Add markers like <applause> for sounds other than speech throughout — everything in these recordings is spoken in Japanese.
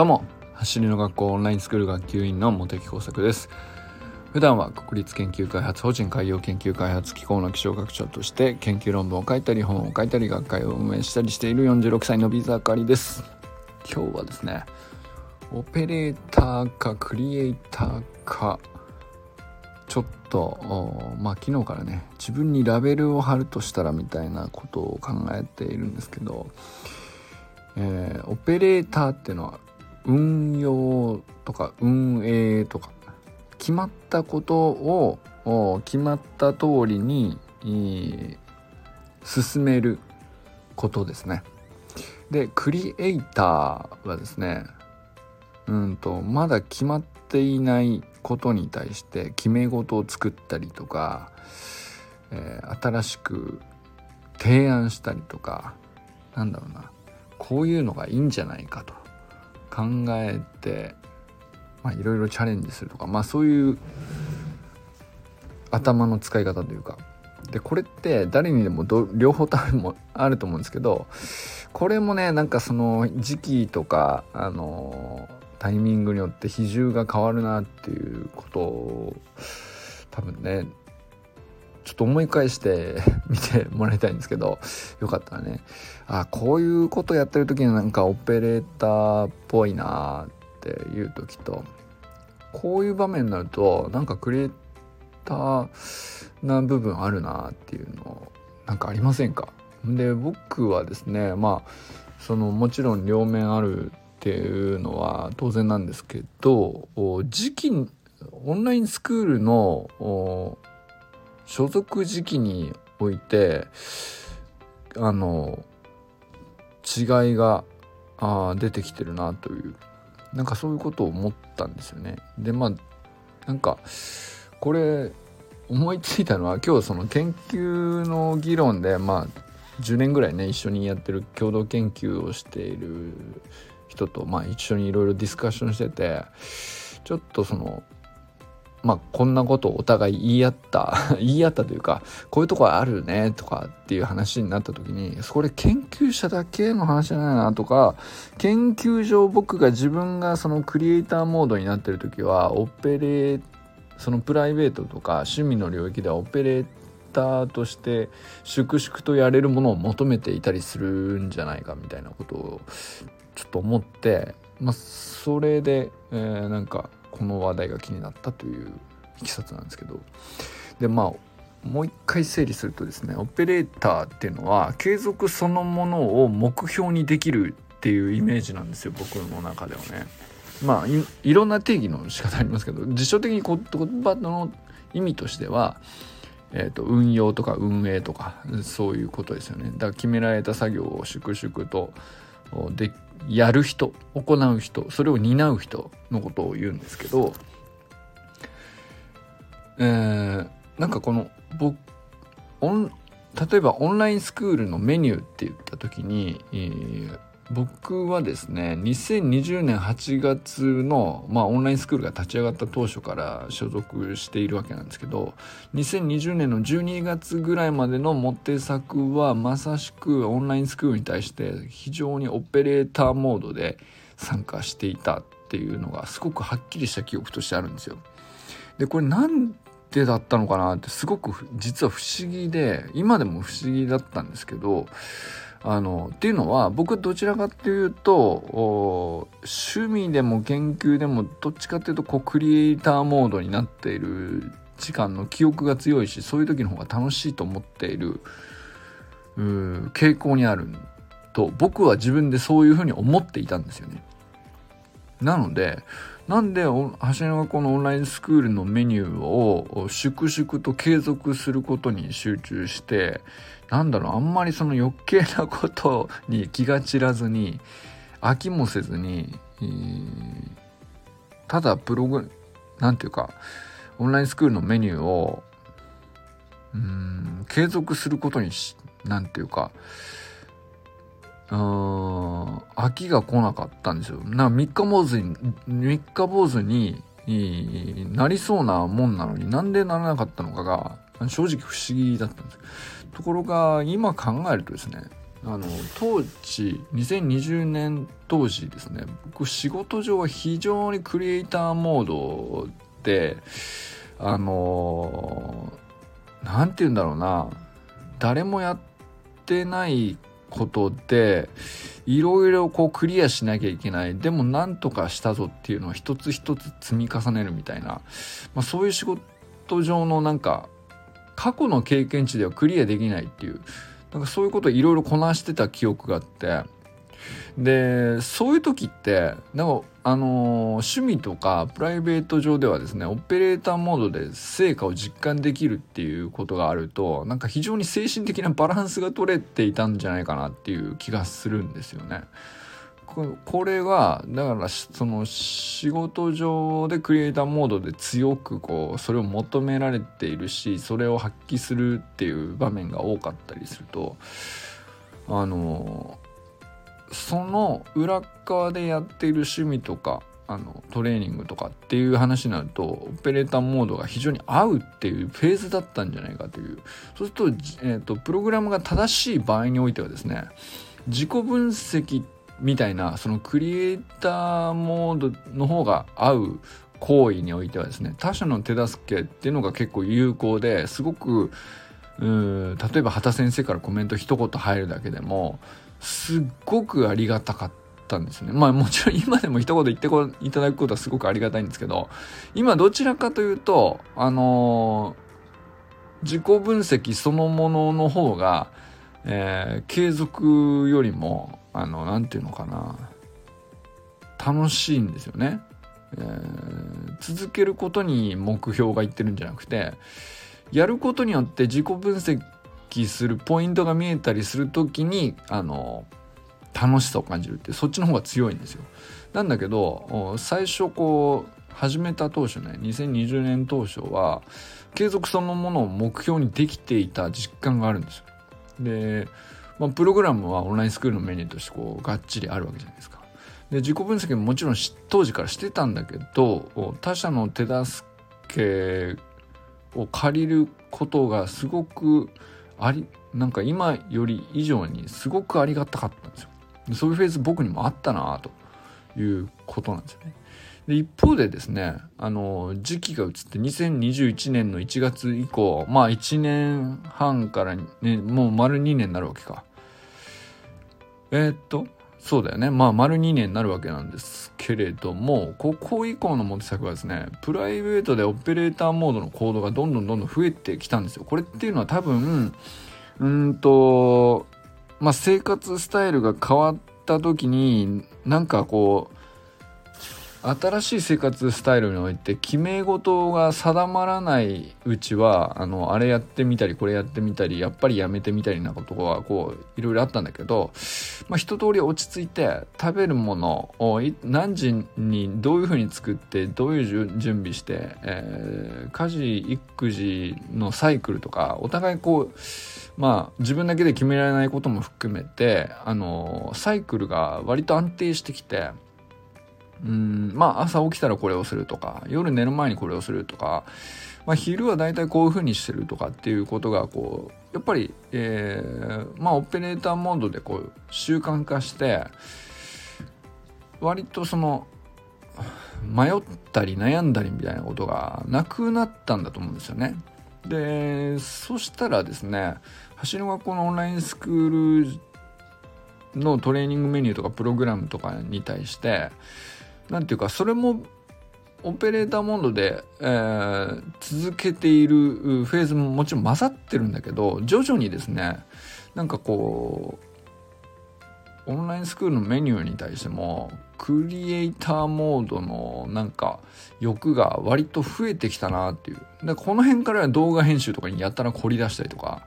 どうも走りの学校オンラインスクール学級委員の茂木耕作です。普段は国立研究開発法人海洋研究開発機構の気象学長として研究論文を書いたり本を書いたり学会を運営したりしている46歳のビザカリです。今日はですねオペレーターかクリエイターかちょっとまあ昨日からね自分にラベルを貼るとしたらみたいなことを考えているんですけど、えー、オペレーターっていうのは運用とか運営とか決まったことを決まった通りに進めることですね。でクリエイターはですねうんとまだ決まっていないことに対して決め事を作ったりとか、えー、新しく提案したりとかなんだろうなこういうのがいいんじゃないかと考えていろいろチャレンジするとかまあそういう頭の使い方というか。でこれって誰にでも両方多分もあると思うんですけどこれもねなんかその時期とかあのタイミングによって比重が変わるなっていうことを多分ねちょっと思い返して見てもらいたいんですけどよかったらね。あこういうことやってる時になんかオペレーターっぽいなっていう時とこういう場面になるとなんかクリエイターな部分あるなっていうのなんかありませんか？で僕はですねまあそのもちろん両面あるっていうのは当然なんですけど時期オンラインスクールの所属時期においてあの違いがあ出てきてるなというなんかそういうことを思ったんですよね。でまあなんかこれ思いついたのは今日その研究の議論でまあ10年ぐらいね一緒にやってる共同研究をしている人とまあ一緒にいろいろディスカッションしててちょっとそのまあこんなことをお互い言い合った <laughs> 言い合ったというかこういうとこあるねとかっていう話になった時にそれ研究者だけの話じゃないなとか研究上僕が自分がそのクリエイターモードになってる時はオペレーそのプライベートとか趣味の領域ではオペレーターとして粛々とやれるものを求めていたりするんじゃないかみたいなことをちょっと思ってまあそれで、えー、なんかこの話題が気になったといういきさつなんですけどでまあもう一回整理するとですねオペレーターっていうのは継続そのものを目標にできるっていうイメージなんですよ僕の中ではね。まあいろんな定義の仕方ありますけど辞書的に言葉の意味としては、えーと、運用とか運営とかそういうことですよねだから決められた作業を粛々とでやる人行う人それを担う人のことを言うんですけど、えー、なんかこの僕例えばオンラインスクールのメニューって言った時に、えー僕はですね2020年8月の、まあ、オンラインスクールが立ち上がった当初から所属しているわけなんですけど2020年の12月ぐらいまでのモテ作はまさしくオンラインスクールに対して非常にオペレーターモードで参加していたっていうのがすごくはっきりした記憶としてあるんですよ。でこれなんでだったのかなってすごく実は不思議で今でも不思議だったんですけどあのっていうのは僕どちらかっていうと趣味でも研究でもどっちかっていうとこうクリエイターモードになっている時間の記憶が強いしそういう時の方が楽しいと思っている傾向にあると僕は自分でそういうふうに思っていたんですよね。なのでなんで橋の学校のオンラインスクールのメニューを粛々と継続することに集中してなんだろうあんまりその余計なことに気が散らずに飽きもせずに、ただプログなんていうかオンラインスクールのメニューをうん継続することにしなんていうか飽きが来なかったんですよ。な三日坊主に三日坊主になりそうなもんなのになんでならなかったのかが正直不思議だったんですところが今考えるとですねあの当時2020年当時ですね僕仕事上は非常にクリエイターモードであの何て言うんだろうな誰もやってないことでいろいろこうクリアしなきゃいけない。でもなんとかしたぞっていうのを一つ一つ積み重ねるみたいな、まあ、そういう仕事上のなんか過去の経験値ではクリアできないっていう。なんかそういうことをいろいろこなしてた記憶があって。でそういう時ってなんかあのー、趣味とかプライベート上ではですねオペレーターモードで成果を実感できるっていうことがあるとなんか非常に精神的なバランスが取れていたんじゃないかなっていう気がするんですよね。これはだからその仕事上でクリエイターモードで強くこうそれを求められているしそれを発揮するっていう場面が多かったりするとあのその裏側でやっている趣味とかあのトレーニングとかっていう話になるとオペレーターモードが非常に合うっていうフェーズだったんじゃないかという。そうすると,、えーと、プログラムが正しい場合においてはですね自己分析みたいなそのクリエイターモードの方が合う行為においてはですね他者の手助けっていうのが結構有効ですごくう例えば畑先生からコメント一言入るだけでもすっごくありがたかったんですね。まあもちろん <laughs> 今でも一言言っていただくことはすごくありがたいんですけど、今どちらかというと、あのー、自己分析そのものの方が、えー、継続よりも、あの、なんていうのかな、楽しいんですよね。えー、続けることに目標がいってるんじゃなくて、やることによって自己分析揮するポイントが見えたりする時にあの楽しさを感じるってそっちの方が強いんですよ。なんだけど最初こう始めた当初ね2020年当初は継続そのものを目標にできていた実感があるんですよ。で、まあ、プログラムはオンラインスクールのメニューとしてこうがっちりあるわけじゃないですか。で自己分析ももちろん当時からしてたんだけど他者の手助けを借りることがすごくありなんか今より以上にすごくありがたかったんですよ。そういうフェーズ僕にもあったなということなんですよね。で一方でですねあの時期が移って2021年の1月以降まあ1年半からねもう丸2年になるわけか。えー、っとそうだよね。まあ丸2年になるわけなんですけれどもここ以降のモテ作はですねプライベートでオペレーターモードのコードがどんどんどんどん増えてきたんですよ。これっていうのは多分うんとまあ生活スタイルが変わった時になんかこう新しい生活スタイルにおいて決め事が定まらないうちはあのあれやってみたりこれやってみたりやっぱりやめてみたりなことはこういろいろあったんだけど、まあ、一通り落ち着いて食べるものを何時にどういうふうに作ってどういう準備して、えー、家事育児のサイクルとかお互いこうまあ自分だけで決められないことも含めてあのサイクルが割と安定してきて。うんまあ朝起きたらこれをするとか夜寝る前にこれをするとか、まあ、昼は大体こういう風にしてるとかっていうことがこうやっぱり、えー、まあオペレーターモードでこう習慣化して割とその迷ったり悩んだりみたいなことがなくなったんだと思うんですよね。でそしたらですね橋の学校のオンラインスクールのトレーニングメニューとかプログラムとかに対して何ていうかそれもオペレーターモードで、えー、続けているフェーズももちろん混ざってるんだけど徐々にですねなんかこうオンラインスクールのメニューに対してもクリエイターモードのなんか欲が割と増えてきたなっていう。でこの辺から動画編集とかにやったら凝り出したりとか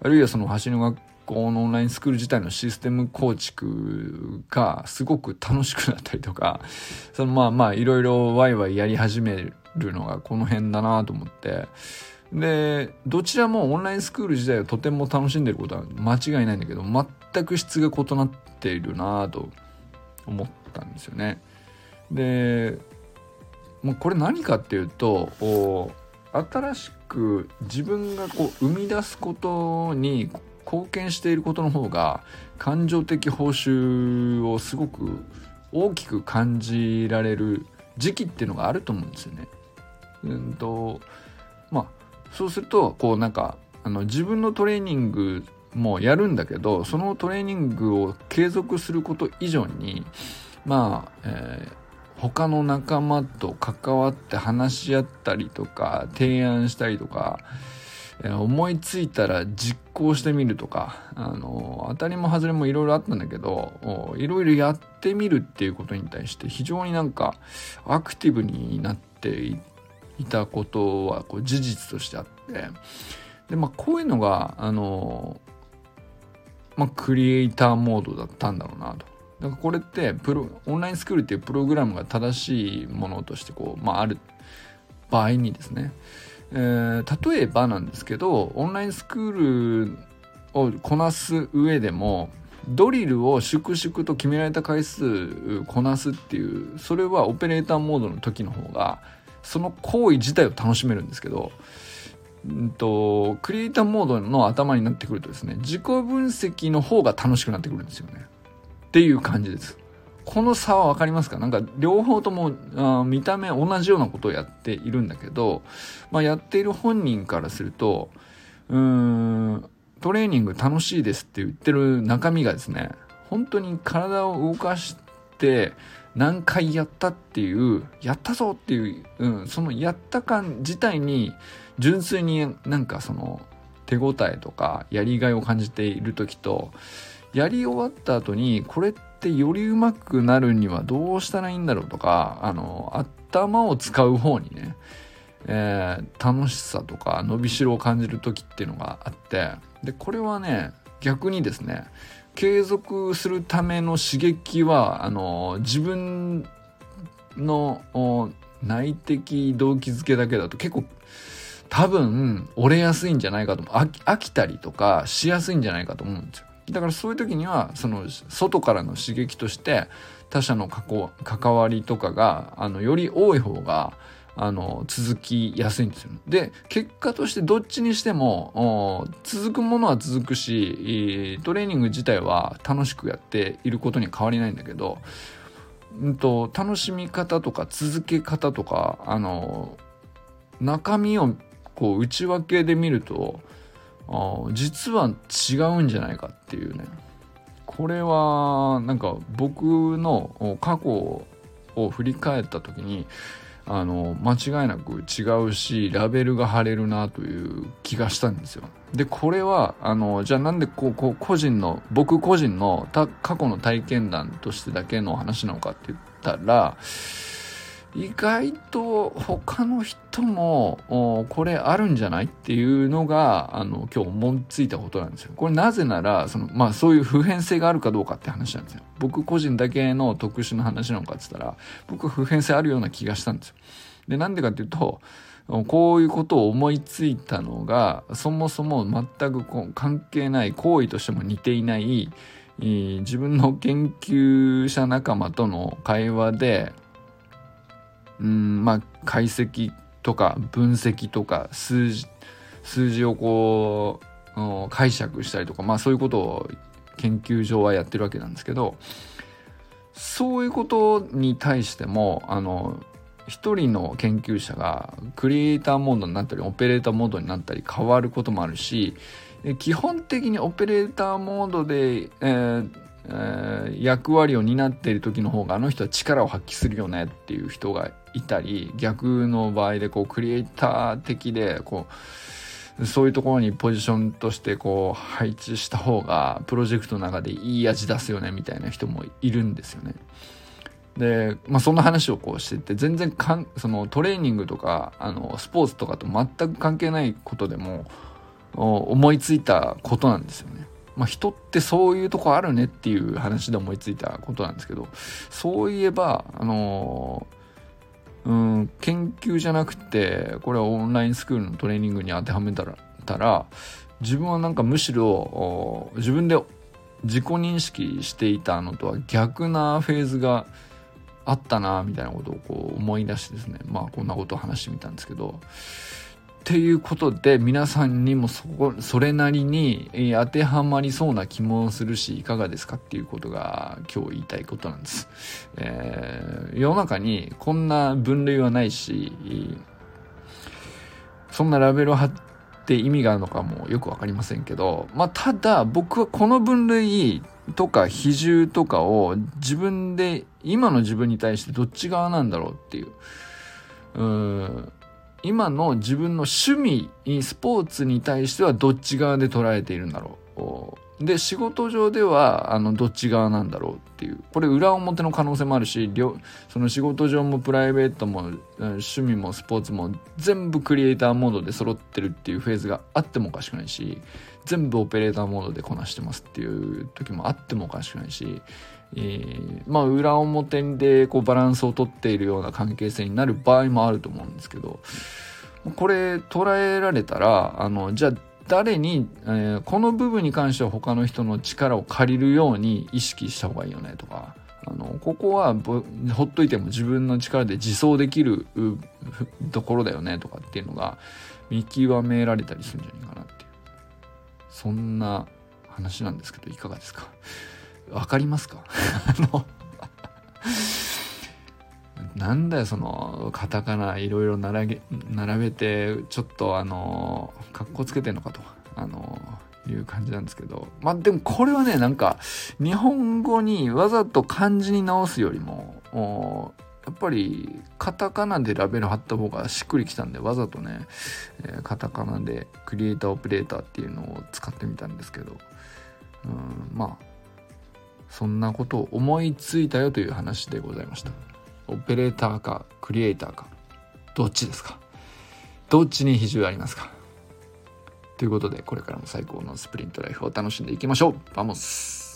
あるいはその橋の学校のオンラインスクール自体のシステム構築がすごく楽しくなったりとか、<laughs> そのまあまあいろいろワイワイやり始めるのがこの辺だなと思って、で、どちらもオンラインスクール自体をとても楽しんでることは間違いないんだけど、全く質が異なっているなと思ったんですよね。で、もうこれ何かっていうと、新しく自分がこう生み出すことに貢献していることの方が感情的報酬をすごく大きく感じられる時期っていうのがあると思うんですよね。うんとまあそうするとこうなんかあの自分のトレーニングもやるんだけどそのトレーニングを継続すること以上にまあ、えー、他の仲間と関わって話し合ったりとか提案したりとか、思いついたら実行してみるとか、あの当たりも外れもいろいろあったんだけどいろいろやってみるっていうことに対して非常になんかアクティブになっていたことはこう事実としてあってでまあこういうのがあのまあ、クリエイターモードだったんだろうなと。だからこれってプロオンラインスクールっていうプログラムが正しいものとしてこう、まあ、ある場合にですね、えー、例えばなんですけどオンラインスクールをこなす上でもドリルを粛々と決められた回数こなすっていうそれはオペレーターモードの時の方がその行為自体を楽しめるんですけどうんと、クリエイターモードの頭になってくるとですね、自己分析の方が楽しくなってくるんですよね。っていう感じです。この差は分かりますか？なんか両方ともあ見た目同じようなことをやっているんだけど、まあ、やっている本人からすると、うーん、トレーニング楽しいですって言ってる中身がですね、本当に体を動かして何回やったっていう、やったぞっていう、うん、そのやった感自体に純粋になんかその手応えとかやりがいを感じている時とやり終わった後にこれってより上手くなるにはどうしたらいいんだろうとかあの頭を使う方にね、えー、楽しさとか伸びしろを感じる時っていうのがあってでこれはね逆にですね継続するための刺激はあの自分の内的動機づけだけだと結構多分折れやすいんじゃないかと飽き飽きたりとかしやすいんじゃないかと思うんですよ。だからそういう時にはその外からの刺激として他者の関わりとかがあのより多い方があの続きやすいんですよ。で結果としてどっちにしても続くものは続くしトレーニング自体は楽しくやっていることに変わりないんだけど、うんと、楽しみ方とか続け方とかあの中身をこう内訳で見ると実は違うんじゃないかっていうねこれはなんか僕の過去を振り返った時にあの間違いなく違うしラベルが貼れるなという気がしたんですよ。でこれはあのじゃあなんでこうこう個人の僕個人の過去の体験談としてだけの話なのかって言ったら意外と他の人もこれあるんじゃない？っていうのがあの今日思いついたことなんですよ。これなぜならそのまあそういう普遍性があるかどうかって話なんですよ。僕個人だけの特殊な話なのかって言ったら僕普遍性あるような気がしたんですよ。でなんでかっていうとこういうことを思いついたのがそもそも全く関係ない行為としても似ていない自分の研究者仲間との会話でうんまあ解析とか分析とか数字数字をこう解釈したりとかまあそういうことを研究上はやってるわけなんですけどそういうことに対してもあの一人の研究者がクリエイターモードになったりオペレーターモードになったり変わることもあるし基本的にオペレーターモードで、えーえー、役割を担っている時の方があの人は力を発揮するよねっていう人がいたり逆の場合でこうクリエイター的でこうそういうところにポジションとしてこう配置した方がプロジェクトの中でいい味出すよねみたいな人もいるんですよね。で、まあ、そんな話をこうしてて全然かんそのトレーニングとかあのスポーツとかと全く関係ないことでも思いついたことなんですよね。まあ、人ってそういうとこあるねっていう話で思いついたことなんですけどそういえばあの、うん研究じゃなくてこれはオンラインスクールのトレーニングに当てはめたらたら自分はなんかむしろ自分で自己認識していたのとは逆なフェーズがあったなみたいなことをこう思い出してですねまあこんなことを話してみたんですけどっていうことで皆さんにもそこそれなりに当てはまりそうな気もするしいかがですかっていうことが今日言いたいことなんです。えー、世の中にこんな分類はないしそんなラベルを貼って意味があるのかもよく分かりませんけど、まあ、ただ僕はこの分類とか比重とかを自分で今の自分に対してどっち側なんだろうっていう。うん今の自分の趣味、スポーツに対してはどっち側で捉えているんだろう。で、仕事上では、あの、どっち側なんだろうっていう。これ裏表の可能性もあるし、その仕事上もプライベートも、趣味もスポーツも全部クリエイターモードで揃ってるっていうフェーズがあってもおかしくないし、全部オペレーターモードでこなしてますっていう時もあってもおかしくないし、えー、まあ裏表でこうバランスをとっているような関係性になる場合もあると思うんですけどこれ捉えられたらあのじゃあ誰に、えー、この部分に関しては他の人の力を借りるように意識した方がいいよねとかあのここはほっといても自分の力で自走できるところだよねとかっていうのが見極められたりするんじゃないかなっていう。そんな話なんですけどいかがですか？わかりますか？<laughs> なんだよそのカタカナいろいろ並べてちょっとあのかっこつけてんのかとあのいう感じなんですけど。まあでもこれはねなんか日本語にわざと漢字に直すよりもやっぱりカタカナでラベル貼った方がしっくりきたんでわざとね、え、カタカナでクリエイターオペレーターっていうのを使ってみたんですけど。うんまあそんなことを思いついたよという話でございました。オペレーターかクリエイターかどっちですか？どっちに比重ありますか？ということでこれからも最高のスプリントライフを楽しんでいきましょう。 Vamos。